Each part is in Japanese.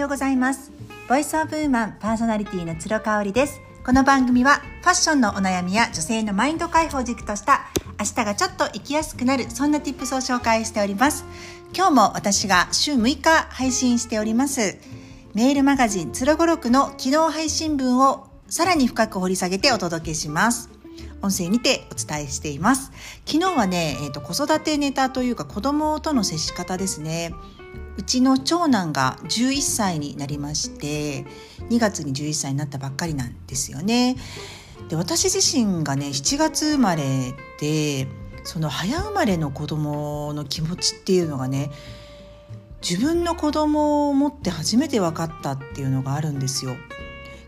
ようございます。ボイスオブウーマンパーソナリティの鶴香織です。この番組はファッションのお悩みや女性のマインド解放軸とした明日がちょっと生きやすくなるそんな tips を紹介しております。今日も私が週6日配信しておりますメールマガジンつろごろくの機能配信文をさらに深く掘り下げてお届けします。音声にてお伝えしています。昨日はね、えーと、子育てネタというか子供との接し方ですね。うちの長男が11歳になりまして2月に11歳になったばっかりなんですよね。で私自身がね7月生まれでその早生まれの子供の気持ちっていうのがね自分の子供を持って初めて分かったっていうのがあるんですよ。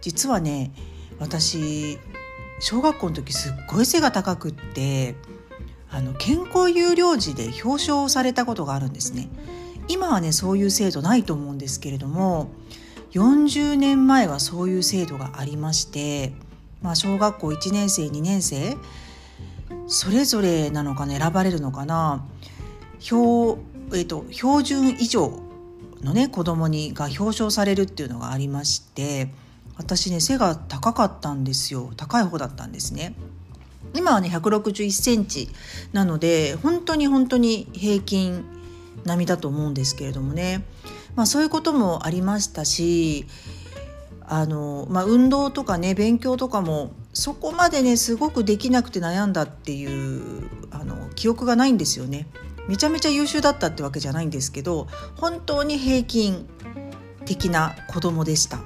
実はね私小学校の時すっごい背が高くってあの健康有料児で表彰されたことがあるんですね。今はねそういう制度ないと思うんですけれども40年前はそういう制度がありまして、まあ、小学校1年生2年生それぞれなのかな選ばれるのかな標,、えーと、標準以上のね子供にが表彰されるっていうのがありまして私ね背が高かったんですよ高い方だったんですね。今はね161センチなので本当に本当に平均並みだと思うんですけれどもね、まあ、そういうこともありましたしあの、まあ、運動とかね勉強とかもそこまでねすごくできなくて悩んだっていうあの記憶がないんですよね。めちゃめちゃ優秀だったってわけじゃないんですけど本当に平均的な子供でした。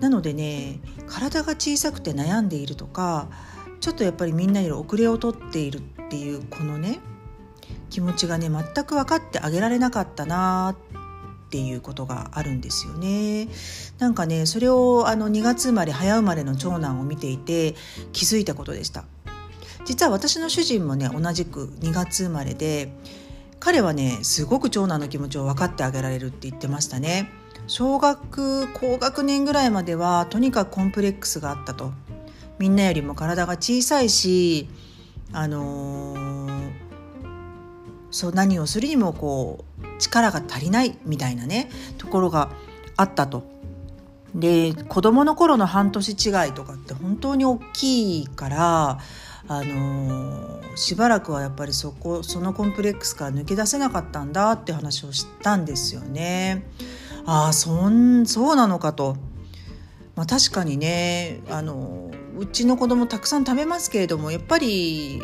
なのでね体が小さくて悩んでいるとかちょっとやっぱりみんなより遅れをとっているっていうこのね気持ちがね全く分かってあげられなかったなっていうことがあるんですよね。なんかねそれをあの2月生まれ早生まれの長男を見ていて気づいたことでした。実は私の主人もね同じく2月生まれで彼はねすごく長男の気持ちを分かってあげられるって言ってましたね。小学高学年ぐらいまではとにかくコンプレックスがあったと。みんなよりも体が小さいしあのーそう何をするにもこう力が足りないみたいなねところがあったと。で子供の頃の半年違いとかって本当に大きいからあのー、しばらくはやっぱりそこそのコンプレックスから抜け出せなかったんだって話をしたんですよね。ああそんそうなのかと。まあ、確かにねあのうちの子供たくさん食べますけれどもやっぱり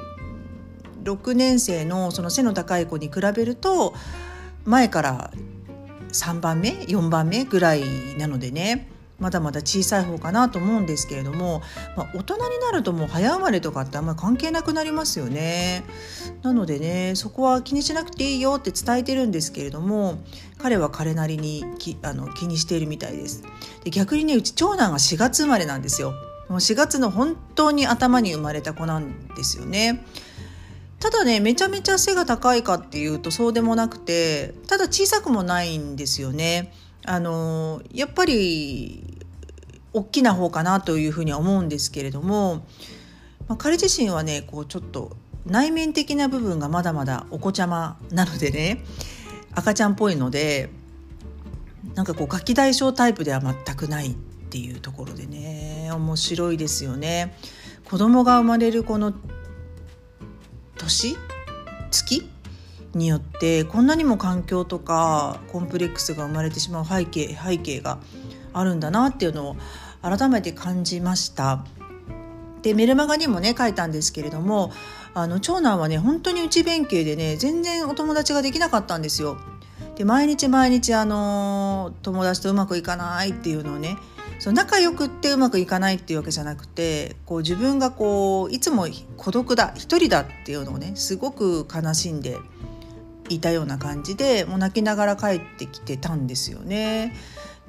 6年生のその背の高い子に比べると前から3番目4番目ぐらいなのでねまだまだ小さい方かなと思うんですけれども、まあ、大人になるともう早生まれとかってあんまり関係なくなりますよね。なのでねそこは気にしなくていいよって伝えてるんですけれども彼は彼なりにきあの気にしているみたいです。で逆にねうち長男が4月生まれなんですよ。もう4月の本当に頭に生まれた子なんですよね。ただねめちゃめちゃ背が高いかっていうとそうでもなくてただ小さくもないんですよね。あのやっぱり大きな方かなというふうには思うんですけれども、まあ、彼自身はねこうちょっと内面的な部分がまだまだお子ちゃまなのでね赤ちゃんっぽいのでなんかこうガキ大将タイプでは全くないっていうところでね面白いですよね。子供が生まれるこの年？月？によってこんなにも環境とかコンプレックスが生まれてしまう背景背景があるんだなっていうのを改めて感じました。でメルマガにもね書いたんですけれどもあの長男はね本当に内弁慶でね全然お友達ができなかったんですよ。で毎日毎日あの友達とうまくいかないっていうのをねその仲良くってうまくいかないっていうわけじゃなくてこう自分がこういつも孤独だ一人だっていうのをねすごく悲しんでいたような感じでもう泣きながら帰ってきてたんですよね。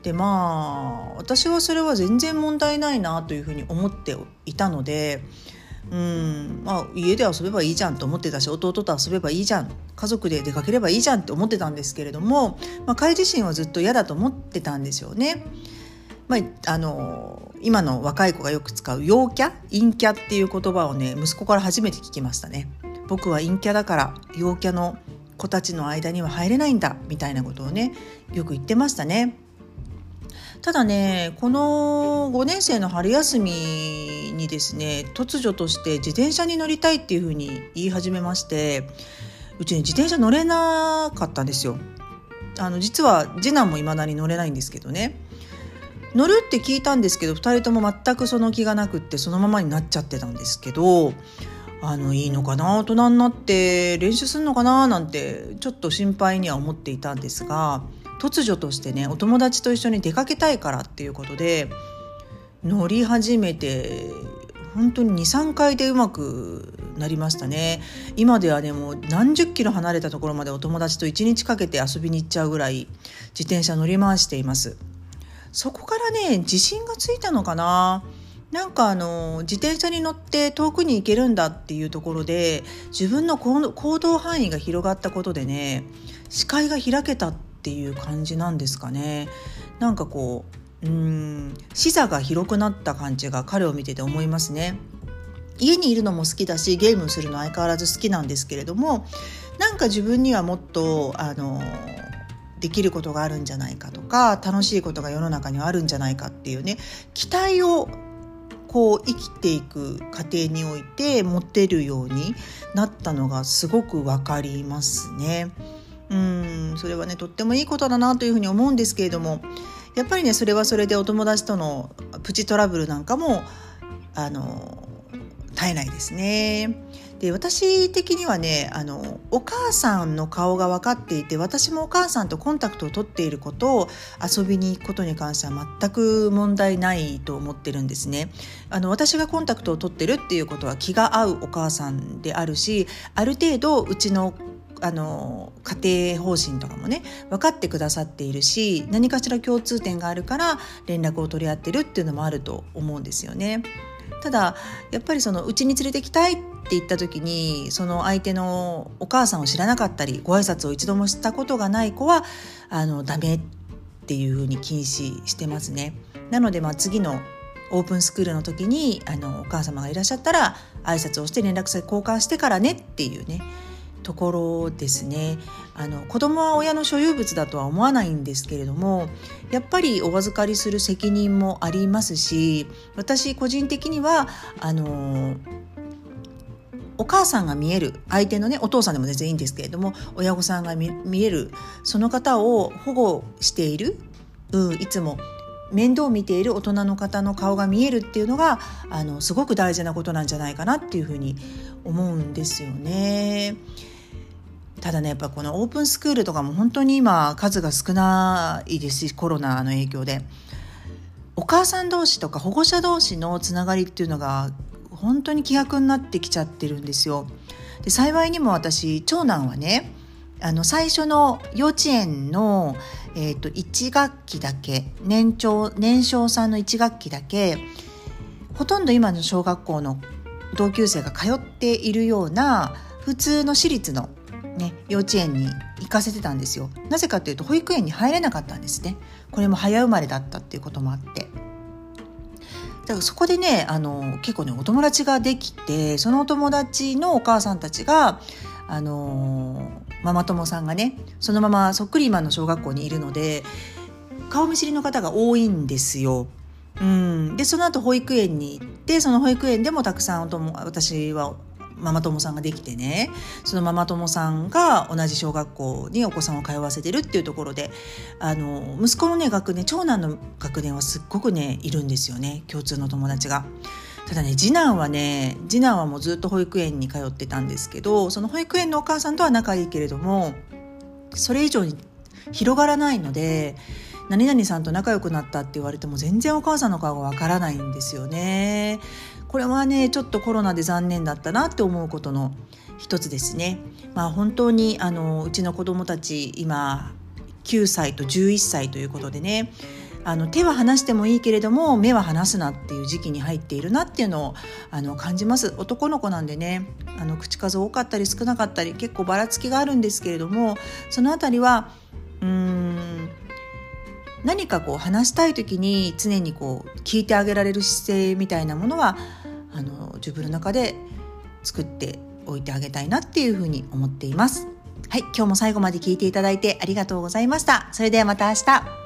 でまあ私はそれは全然問題ないなというふうに思っていたので。うんまあ、家で遊べばいいじゃんと思ってたし弟と遊べばいいじゃん家族で出かければいいじゃんって思ってたんですけれども、まあ、彼自身はずっと嫌だと思ってたんですよね。まあ、あの今の若い子がよく使う陽キャ陰キャっていう言葉をね息子から初めて聞きましたね。僕は陰キャだから陽キャの子たちの間には入れないんだみたいなことをねよく言ってましたね。ただねこの5年生の春休みにですね突如として自転車に乗りたいっていうふうに言い始めましてうちに自転車乗れなかったんですよ。あの実は次男も未だに乗れないんですけどね乗るって聞いたんですけど2人とも全くその気がなくってそのままになっちゃってたんですけどあのいいのかな大人になって練習するのかななんてちょっと心配には思っていたんですが突如としてねお友達と一緒に出かけたいからっていうことで乗り始めて本当に23回でうまくなりましたね。今ではねもう何十キロ離れたところまでお友達と1日かけて遊びに行っちゃうぐらい自転車乗り回しています。そこからね自信がついたのかな。なんかあの自転車に乗って遠くに行けるんだっていうところで自分の行動範囲が広がったことでね視界が開けたっていう感じなんですかね。なんかこううん視座が広くなった感じが彼を見てて思いますね。家にいるのも好きだしゲームするの相変わらず好きなんですけれどもなんか自分にはもっとあのできることがあるんじゃないかとか楽しいことが世の中にはあるんじゃないかっていうね期待をこう生きていく過程において持てるようになったのがすごく分かりますね。うんそれはねとってもいいことだなというふうに思うんですけれどもやっぱりねそれはそれでお友達とのプチトラブルなんかもあの絶えないですね。で私的にはねあのお母さんの顔が分かっていて私もお母さんとコンタクトを取っていることを遊びに行くことに関しては全く問題ないと思ってるんですね。あの私がコンタクトを取ってるっていうことは気が合うお母さんであるしある程度うちのあの家庭方針とかもね分かってくださっているし何かしら共通点があるから連絡を取り合ってるっていうのもあると思うんですよね。ただやっぱりそのうちに連れてきたいって言った時にその相手のお母さんを知らなかったりご挨拶を一度もしたことがない子はあのダメっていうふうに禁止してますね。なのでまあ次のオープンスクールの時にあのお母様がいらっしゃったら挨拶をして連絡先交換してからねっていうねところですねあの子供は親の所有物だとは思わないんですけれどもやっぱりお預かりする責任もありますし私個人的にはあのお母さんが見える相手のねお父さんでも全然いいんですけれども親御さんが見えるその方を保護している、うん、いつも面倒を見ている大人の方の顔が見えるっていうのがあのすごく大事なことなんじゃないかなっていうふうに思うんですよね。ただねやっぱこのオープンスクールとかも本当に今数が少ないですしコロナの影響でお母さん同士とか保護者同士のつながりっていうのが本当に気楽になってきちゃってるんですよ。で幸いにも私長男はねあの最初の幼稚園の、えーと、1学期だけ年長年少さんの1学期だけほとんど今の小学校の同級生が通っているような普通の私立のね、幼稚園に行かせてたんですよ。なぜかというと保育園に入れなかったんですね。これも早生まれだったっていうこともあって。だからそこでねあの結構ねお友達ができてそのお友達のお母さんたちがあのママ友さんがねそのままそっくり今の小学校にいるので顔見知りの方が多いんですよ。うん、でその後保育園に行ってその保育園でもたくさんお友私はママ友さんができてねそのママ友さんが同じ小学校にお子さんを通わせてるっていうところであの息子のね学年長男の学年はすっごくねいるんですよね共通の友達が。ただね次男はね次男はもうずっと保育園に通ってたんですけどその保育園のお母さんとは仲いいけれどもそれ以上に広がらないので何々さんと仲良くなったって言われても全然お母さんの顔がわからないんですよね。これはねちょっとコロナで残念だったなって思うことの一つですね。まあ、本当にあのうちの子供たち今9歳と11歳ということでね。あの手は離してもいいけれども目は離すなっていう時期に入っているなっていうのをあの感じます。男の子なんでね。あの口数多かったり少なかったり結構ばらつきがあるんですけれどもその辺りはうん何かこう話したい時に常にこう聞いてあげられる姿勢みたいなものは自分の中で作っておいてあげたいなっていうふうに思っています。はい、今日も最後まで聞いていただいてありがとうございました。それではまた明日。